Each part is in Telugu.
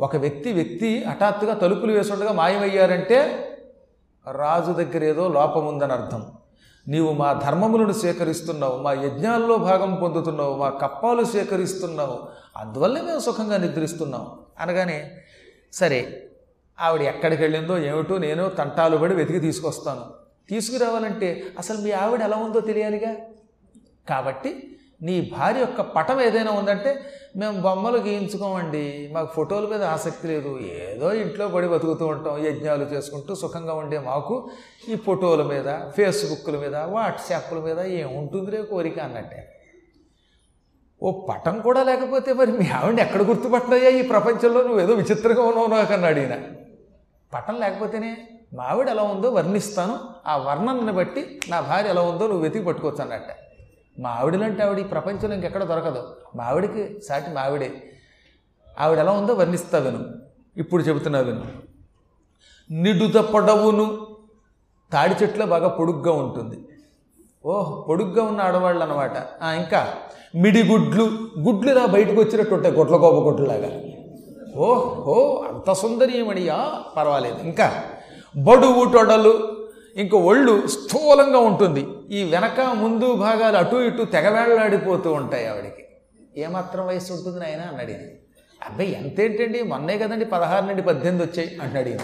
ఒక వ్యక్తి వ్యక్తి హఠాత్తుగా తలుపులు వేసుండగా మాయమయ్యారంటే రాజు దగ్గర ఏదో లోపం ఉందని అర్థం. నీవు మా ధర్మములను స్వీకరిస్తున్నావు మా యజ్ఞాల్లో భాగం పొందుతున్నావు మా కప్పాలు స్వీకరిస్తున్నావు అందువల్లే మేము సుఖంగా నిద్రిస్తున్నాం అనగానే సరే ఆవిడ ఎక్కడికి వెళ్ళిందో ఏమిటో నేను తంటాలు పడి వెతికి తీసుకొస్తాను. తీసుకురావాలంటే అసలు మీ ఆవిడ ఎలా ఉందో తెలియాలిగా? కాబట్టి నీ భార్య యొక్క పటం ఏదైనా ఉందంటే మేము బొమ్మలు గీయించుకోమండి. మాకు ఫోటోల మీద ఆసక్తి లేదు. ఏదో ఇంట్లో పడి బతుకుతూ ఉంటాం యజ్ఞాలు చేసుకుంటూ సుఖంగా ఉండే మాకు ఈ ఫోటోల మీద ఫేస్బుక్ల మీద వాట్సాప్ల మీద ఏముంటుందిరే కోరిక అన్నట్టే. ఓ పటం కూడా లేకపోతే మరి మీ ఆవిడ ఎక్కడ గుర్తుపట్టినయ్యా ఈ ప్రపంచంలో? నువ్వు ఏదో విచిత్రంగా ఉన్నావు నాకు అన్నాడు ఈయన. పటం లేకపోతేనే మా ఆవిడ ఎలా ఉందో వర్ణిస్తాను. ఆ వర్ణనని బట్టి నా భార్య ఎలా ఉందో నువ్వు వెతికి పట్టుకోవచ్చు అన్నట్టే. మా ఆవిడలంటే ఆవిడ ఈ ప్రపంచంలో ఇంకెక్కడ దొరకదు. మా ఆవిడకి సాటి మా ఆవిడే ఆవిడ ఎలా ఉందో వర్ణిస్తా విను. ఇప్పుడు చెబుతున్నా విను. నిడుద పొడవును తాడి చెట్లో బాగా పొడుగ్గా ఉంటుంది. ఓహ్ పొడుగ్గా ఉన్న ఆడవాళ్ళు అనమాట ఇంకా మిడిగుడ్లు గుడ్లు ఇలా బయటకు వచ్చినట్టు ఉంటాయి గొట్ల కోప గుడ్లలాగా ఓహ్ ఓ అంత సుందరీయమణియా పర్వాలేదు. ఇంకా బడువు తొడలు ఇంకో ఒళ్ళు స్థూలంగా ఉంటుంది. ఈ వెనక ముందు భాగాలు అటు ఇటు తెగవేళ్ళాడిపోతూ ఉంటాయి ఆవిడికి. ఏమాత్రం వయసు ఉంటుంది ఆయన అన్నాడు ఈయన. అబ్బాయి ఎంతేంటండి? మొన్నే కదండి పదహారు నుండి పద్దెనిమిది వచ్చాయి అంటున్నాడు ఈయన.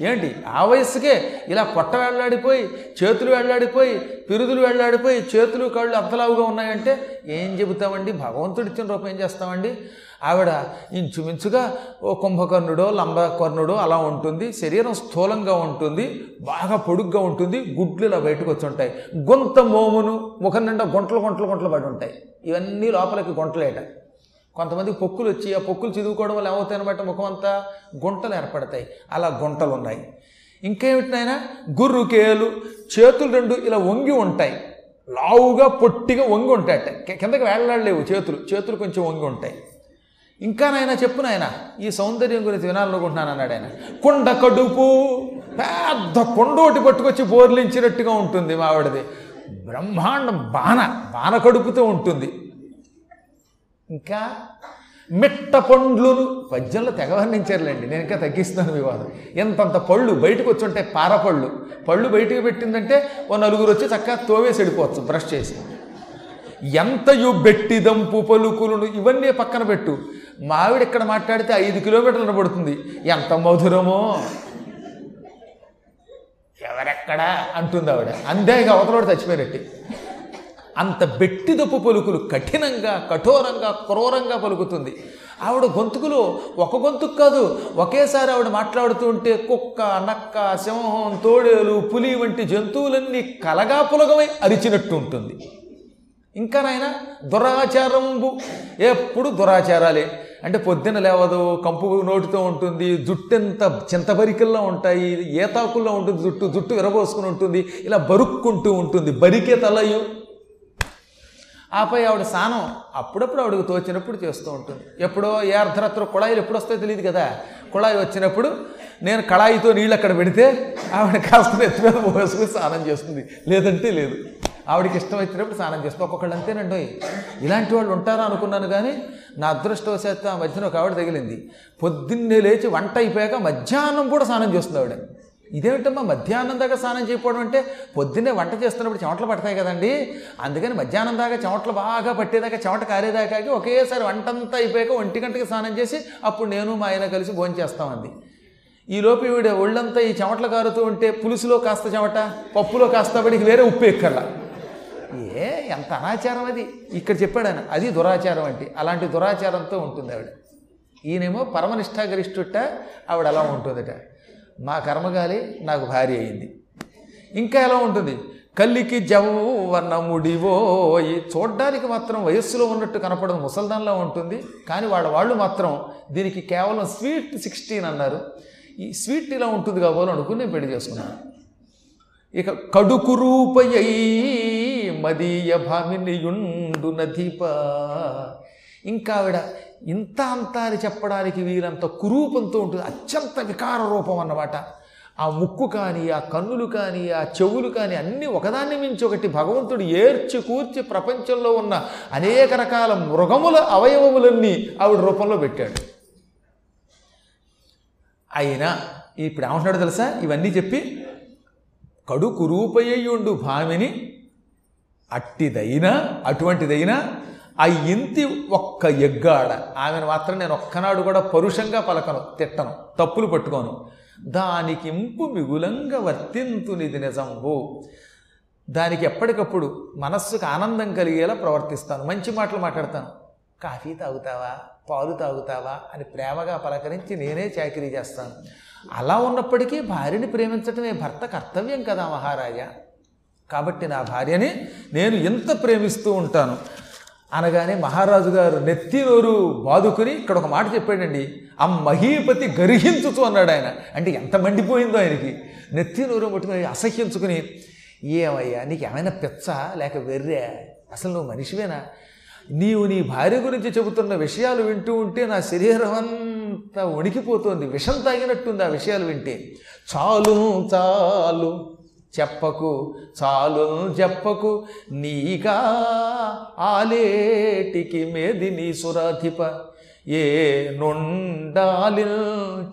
ఏంటి? ఆ వయస్సుకే ఇలా పొట్ట వెళ్ళాడిపోయి చేతులు వెళ్ళాడిపోయి పిరుదులు వెళ్ళాడిపోయి చేతులు కళ్ళు అంతలావుగా ఉన్నాయంటే ఏం చెబుతామండి? భగవంతుడిచ్చిన రూపం ఏం చేస్తామండి? ఆవిడ ఇంచుమించుగా ఓ కుంభకర్ణుడో లంబకర్ణుడో అలా ఉంటుంది. శరీరం స్థూలంగా ఉంటుంది. బాగా పొడుగ్గా ఉంటుంది. గుడ్లు ఇలా బయటకు వచ్చి ఉంటాయి. గుంత మోమును ముఖం నిండా గుంటలు గుంటలు గుంటలు పడి ఉంటాయి. ఇవన్నీ లోపలికి గుంటలేట. కొంతమంది పొక్కులు వచ్చి ఆ పొక్కులు చదువుకోవడం వల్ల ఏమవుతాయి అనమాట ముఖం అంతా గుంటలు ఏర్పడతాయి. అలా గుంటలు ఉన్నాయి ఇంకేమిటినైనా గుర్రుకేలు చేతులు రెండు ఇలా వంగి ఉంటాయి. లావుగా పొట్టిగా వంగి ఉంటాయట. కిందకి వేళ్ళాడలేవు చేతులు. చేతులు కొంచెం వంగి ఉంటాయి. ఇంకా నాయన చెప్పు నాయన ఈ సౌందర్యం గురించి వినాలనుకుంటున్నాను అన్నాడు ఆయన. కొండ కడుపు పెద్ద కొండోటి పట్టుకొచ్చి బోర్లించినట్టుగా ఉంటుంది మావిడది బ్రహ్మాండం బాణ బాణ కడుపుతో ఉంటుంది. ఇంకా మిట్ట పండ్లును పద్యంలో తెగ వర్ణించారులేండి. నేను ఇంకా తగ్గిస్తున్నాను వివాదం. ఎంతంత పళ్ళు బయటకు వచ్చి ఉంటాయి పారపళ్ళు. పళ్ళు బయటకు పెట్టిందంటే ఓ నలుగురు వచ్చి చక్కగా తోవేసి వెళ్ళిపోవచ్చు బ్రష్ చేసి. ఎంతయు బెట్టిదంపు పలుకులను ఇవన్నీ పక్కన పెట్టు. మావిడ ఇక్కడ మాట్లాడితే ఐదు కిలోమీటర్లు పడుతుంది. ఎంత మధురమో. ఎవరెక్కడా? అంటుంది ఆవిడ. అంతేగా అవతలోడు చచ్చిపోయినట్టు. అంత బెట్టిదప్పు పలుకులు కఠినంగా కఠోరంగా క్రూరంగా పలుకుతుంది. ఆవిడ గొంతుకులో ఒక గొంతుకు కాదు ఒకేసారి ఆవిడ మాట్లాడుతూ ఉంటే కుక్క నక్క సింహం తోడేలు పులి వంటి జంతువులన్నీ కలగా పులగమై అరిచినట్టు ఉంటుంది. ఇంకా నాయన దురాచారంబు. ఎప్పుడు దురాచారాలే. అంటే పొద్దున లేవదు కంపు నోటితో ఉంటుంది జుట్టెంత చింతబరికల్లో ఉంటాయి ఏతాకుల్లో ఉంటుంది జుట్టు జుట్టు విరబోసుకుని ఉంటుంది ఇలా బరుక్కుంటూ ఉంటుంది బరికే తలయు. ఆపై ఆవిడ స్నానం అప్పుడప్పుడు ఆవిడకు తోచినప్పుడు చేస్తూ ఉంటుంది. ఎప్పుడో ఏ అర్ధరాత్రి కుళాయిలు ఎప్పుడు వస్తాయో తెలియదు కదా. కుళాయి వచ్చినప్పుడు నేను కళాయితో నీళ్ళు అక్కడ పెడితే ఆవిడ కాస్త ఎత్తు మీద పోసుకుని స్నానం చేస్తుంది. లేదంటే లేదు. ఆవిడకి ఇష్టం వచ్చినప్పుడు స్నానం చేస్తుంది. ఒక్కొక్కళ్ళు అంతేనండి. ఇలాంటి వాళ్ళు ఉంటారా అనుకున్నాను కానీ నా అదృష్టవశాత్తు ఆ మధ్యన ఒక ఆవిడ తగిలింది. పొద్దున్నే లేచి వంట అయిపోయాక మధ్యాహ్నం కూడా స్నానం చేస్తుంది ఆవిడ. ఇదేమిటమ్మా? మధ్యాహ్నం దాకా స్నానం చేయకపోవడం అంటే పొద్దున్నే వంట చేస్తున్నప్పుడు చెమటలు పడతాయి కదండి. అందుకని మధ్యాహ్నం దాకా చెమటలు బాగా పట్టేదాకా చెమట కారేదాకాకి ఒకేసారి వంటంతా అయిపోయాక ఒంటి గంటకి స్నానం చేసి అప్పుడు నేను మా ఆయన కలిసి భోంచేస్తామంది ఈ ఈలోపు ఈవిడ ఒళ్ళంతా ఈ చెమటలు కారుతూ ఉంటే పులుసులో కాస్త చెమట పప్పులో కాస్త పడికి వేరే ఉప్పు ఎక్కర్లా. ఏ ఎంత అనాచారం అది? ఇక్కడ చెప్పాడు ఆయన అది దురాచారం అంటే అలాంటి దురాచారంతో ఉంటుంది ఆవిడ. ఈయనేమో పరమనిష్టాగరిష్ఠుట ఆవిడ అలా ఉంటుందట. మా కర్మగాలి నాకు భార్య అయింది. ఇంకా ఎలా ఉంటుంది? కల్లికి జవ్వన్నముడివోయి చూడ్డానికి మాత్రం వయస్సులో ఉన్నట్టు కనపడదు. ముసల్దాన్లా ఉంటుంది. కానీ వాళ్ళ వాళ్ళు మాత్రం దీనికి కేవలం స్వీట్ సిక్స్టీన్ అన్నారు. ఈ స్వీట్ ఇలా ఉంటుంది కాబోలు అనుకుని నేను పెళ్ళి చేసుకున్నాను. ఇక కడుకు రూపయ్యి మదీయ భామినియుండు నదీప. ఇంకా ఆవిడ ఇంత అంత అని చెప్పడానికి వీలంత కురూపంతో ఉంటుంది. అత్యంత వికార రూపం అన్నమాట. ఆ ముక్కు కానీ ఆ కన్నులు కానీ ఆ చెవులు కానీ అన్నీ ఒకదాన్ని మించి ఒకటి భగవంతుడు ఏర్చి కూర్చి ప్రపంచంలో ఉన్న అనేక రకాల మృగముల అవయవములన్నీ ఆవిడ రూపంలో పెట్టాడు. అయినా ఇప్పుడు ఏమంటున్నాడు తెలుసా? ఇవన్నీ చెప్పి కడు కురూపయ్యుండు భామిని అట్టిదైనా అటువంటిదైనా ఆ ఇంతి ఒక్క ఎగ్గాడ. ఆమెను మాత్రం నేను ఒక్కనాడు కూడా పరుషంగా పలకను తిట్టను తప్పులు పట్టుకోను. దానికి ఇంపు మిగులంగా వర్తింతునిది నిజంబు. దానికి ఎప్పటికప్పుడు మనస్సుకు ఆనందం కలిగేలా ప్రవర్తిస్తాను. మంచి మాటలు మాట్లాడతాను. కాఫీ తాగుతావా? పాలు తాగుతావా? అని ప్రేమగా పలకరించి నేనే చాకరీ చేస్తాను. అలా ఉన్నప్పటికీ భార్యని ప్రేమించటమే భర్త కర్తవ్యం కదా మహారాజా. కాబట్టి నా భార్యని నేను ఎంత ప్రేమిస్తూ ఉంటాను. అనగానే మహారాజు గారు నెత్తినోరు బాదుకుని ఇక్కడ ఒక మాట చెప్పాడండి. ఆ మహీపతి గర్హించుతూ అన్నాడు ఆయన. అంటే ఎంత మండిపోయిందో ఆయనకి. నెత్తినోరు పట్టుకుని అసహ్యించుకుని ఏమయ్యా నీకు ఏమైనా పెచ్చ? లేక వెర్రే? అసలు నువ్వు మనిషివేనా? నీవు నీ భార్య గురించి చెబుతున్న విషయాలు వింటూ ఉంటే నా శరీరం అంతా వణికిపోతోంది. విషం తాగినట్టుంది ఆ విషయాలు వింటే. చాలు చాలు చెప్పకు చాలును చెప్పకు నీగా ఆలేటికి మేది నీ సురాధిప. ఏ నొండాలి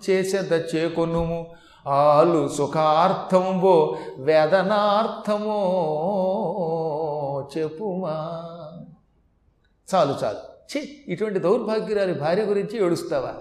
చేసేద చేకొనుము? ఆలు సుఖార్థంబో వేదనార్థమో చెప్పుమా. చాలు చాలు. ఛీ ఇటువంటి దౌర్భాగ్యురాలి భార్య గురించి ఏడుస్తావా?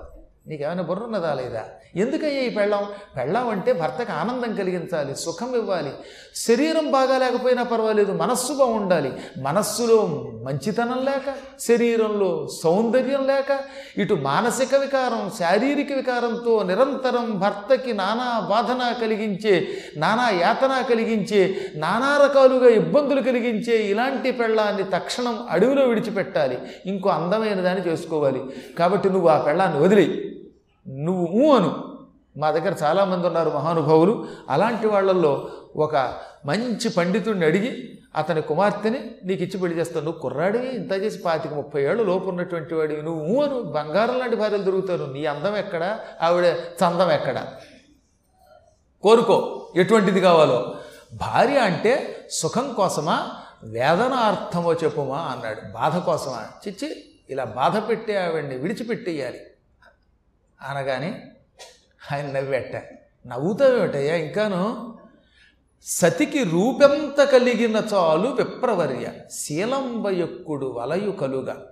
నీకేమైనా బుర్రున్నదా లేదా? ఎందుకయ్యా ఈ పెళ్ళాం? పెళ్ళాం అంటే భర్తకు ఆనందం కలిగించాలి సుఖం ఇవ్వాలి. శరీరం బాగా లేకపోయినా పర్వాలేదు మనస్సు బాగుండాలి. మనస్సులో మంచితనం లేక శరీరంలో సౌందర్యం లేక ఇటు మానసిక వికారం శారీరక వికారంతో నిరంతరం భర్తకి నానా బాధన కలిగించే నానా యాతన కలిగించే నానా రకాలుగా ఇబ్బందులు కలిగించే ఇలాంటి పెళ్ళాన్ని తక్షణం అడవిలో విడిచిపెట్టాలి. ఇంకో అందమైన దాన్ని చేసుకోవాలి. కాబట్టి నువ్వు ఆ పెళ్ళాన్ని వదిలేయి. నువ్వు ఊ అను. మా దగ్గర చాలామంది ఉన్నారు మహానుభావులు. అలాంటి వాళ్ళల్లో ఒక మంచి పండితుడిని అడిగి అతని కుమార్తెని నీకు ఇచ్చి పెళ్ళి చేస్తాను. నువ్వు కుర్రాడివి ఇంత చేసి పాతిక ముప్పై ఏళ్ళు లోపు ఉన్నటువంటి వాడివి. నువ్వు ఊ అను. బంగారం లాంటి భార్యలు దొరుకుతారు. నీ అందం ఎక్కడ? ఆవిడ చందం ఎక్కడ? కోరుకో. ఎటువంటిది కావాలో? భార్య అంటే సుఖం కోసమా? వేదన అర్థమో చెప్పుమా? అన్నాడు. బాధ కోసమా? చిచ్చి ఇలా బాధ పెట్టే ఆవిడ్ని విడిచిపెట్టేయాలి. అనగానే ఆయన నవ్వెట్ట నవ్వుతావేటయ్యా ఇంకాను సతికి రూపెంత కలిగిన చాలు విప్రవర్య శీలంబయక్కుడు వలయు కలుగా.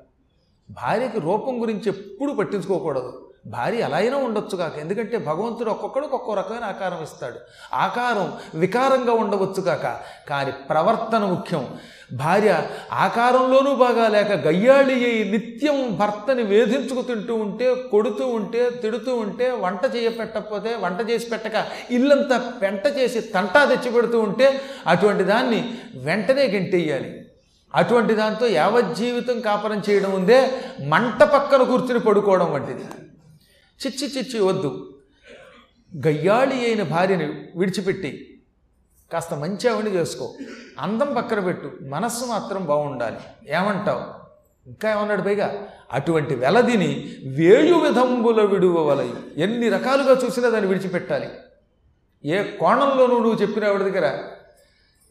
భార్యకి రూపం గురించి ఎప్పుడు పట్టించుకోకూడదు. భార్య అలా అయినా ఉండొచ్చు కాక ఎందుకంటే భగవంతుడు ఒక్కొక్కడికి ఒక్కో రకమైన ఆకారం ఇస్తాడు. ఆకారం వికారంగా ఉండవచ్చు కాక కానీ ప్రవర్తన ముఖ్యం. భార్య ఆకారంలోనూ బాగా లేక గయ్యాళి అయి నిత్యం భర్తని వేధించుకు తింటూ ఉంటే కొడుతూ ఉంటే తిడుతూ ఉంటే వంట చేయపెట్టకపోతే వంట చేసి పెట్టక ఇల్లంతా పెంట చేసి తంటా తెచ్చి పెడుతూ ఉంటే అటువంటి దాన్ని వెంటనే గెంటెయ్యాలి అటువంటి దాంతో యావజ్జీవితం కాపరం చేయడం ఉందే మంట పక్కన కూర్చుని పడుకోవడం వంటిది. చిచ్చి చిచ్చి వద్దు. గయ్యాళి అయిన భార్యని విడిచిపెట్టి కాస్త మంచి ఆవిడ చేసుకో. అందం పక్కన పెట్టు. మనస్సు మాత్రం బాగుండాలి. ఏమంటావు? ఇంకా ఏమన్నాడు పైగా? అటువంటి వెలదిని వేయు విధంబుల విడువలయు ఎన్ని రకాలుగా చూసినా దాన్ని విడిచిపెట్టాలి. ఏ కోణంలోనూ నువ్వు చెప్పిన ఆవిడ దగ్గర?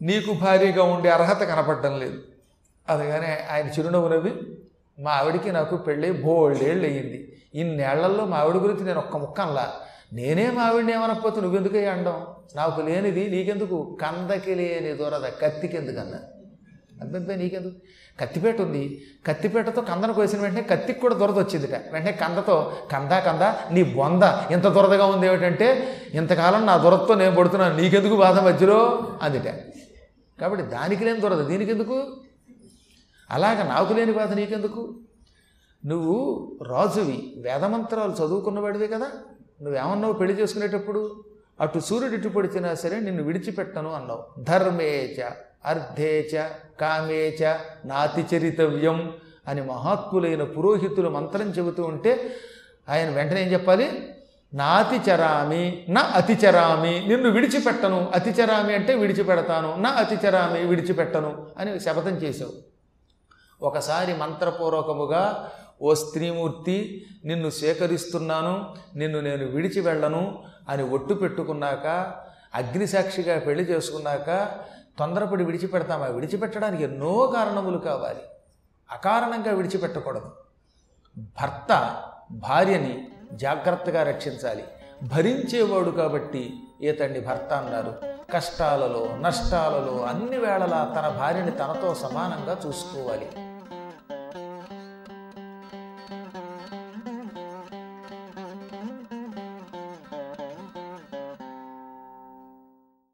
నీకు భారీగా ఉండే అర్హత కనపడటం లేదు. అందుకనే ఆయన చిరునవ్వు నవ్వి మా ఆవిడికి నాకు పెళ్ళి బోల్డేళ్ళు అయ్యింది ఇన్నేళ్ళలో మా ఆవిడ గురించి నేను ఒక్క ముక్కన్లా నేనే మా ఆవిడని ఏమనకపోతే నువ్వెందుకే అండం? నాకు లేనిది నీకెందుకు? కందకి లేని దొరద కత్తికి ఎందుకన్నా అబ్బాయి నీకెందుకు? కత్తిపేట ఉంది. కత్తిపేటతో కందను కోసిన వెంటనే కత్తికి కూడా దొరద వచ్చిందిట. వెంటనే కందతో కంద కంద నీ బొంద ఇంత దొరదగా ఉంది ఏమిటంటే ఇంతకాలం నా దొరదతో నేను పడుతున్నాను నీకెందుకు బాధ మధ్యలో? అందిట. కాబట్టి దానికి లేని దొరద. దీనికెందుకు? అలాగ నాకు లేని బాధ నీకెందుకు? నువ్వు రాజువి వేదమంత్రాలు చదువుకున్నవాడివే కదా? నువ్వేమన్నావు పెళ్ళి చేసుకునేటప్పుడు? అటు సూర్యుడు ఇటు పడిచినా సరే నిన్ను విడిచిపెట్టను అన్నావు. ధర్మేచ అర్ధేచ కామేచ నాతి చరితవ్యం అని మహాత్ములైన పురోహితులు మంత్రం చెబుతూ ఉంటే ఆయన వెంటనే ఏం చెప్పాలి? నాతి చరామి నా అతిచరామి నిన్ను విడిచిపెట్టను. అతిచరామి అంటే విడిచిపెడతాను. నా అతిచరామి విడిచిపెట్టను అని శపథం చేశావు. ఒకసారి మంత్రపూర్వకముగా ఓ స్త్రీమూర్తి నిన్ను సేకరిస్తున్నాను నిన్ను నేను విడిచి వెళ్ళను అని ఒట్టు పెట్టుకున్నాక అగ్నిసాక్షిగా పెళ్ళి చేసుకున్నాక తొందరపడి విడిచిపెడతామా విడిచిపెట్టడానికి ఎన్నో కారణములు కావాలి. అకారణంగా విడిచిపెట్టకూడదు. భర్త భార్యని జాగ్రత్తగా రక్షించాలి. భరించేవాడు కాబట్టి ఇతన్ని భర్త అన్నారు. కష్టాలలో నష్టాలలో అన్ని వేళలా తన భార్యని తనతో సమానంగా చూసుకోవాలి.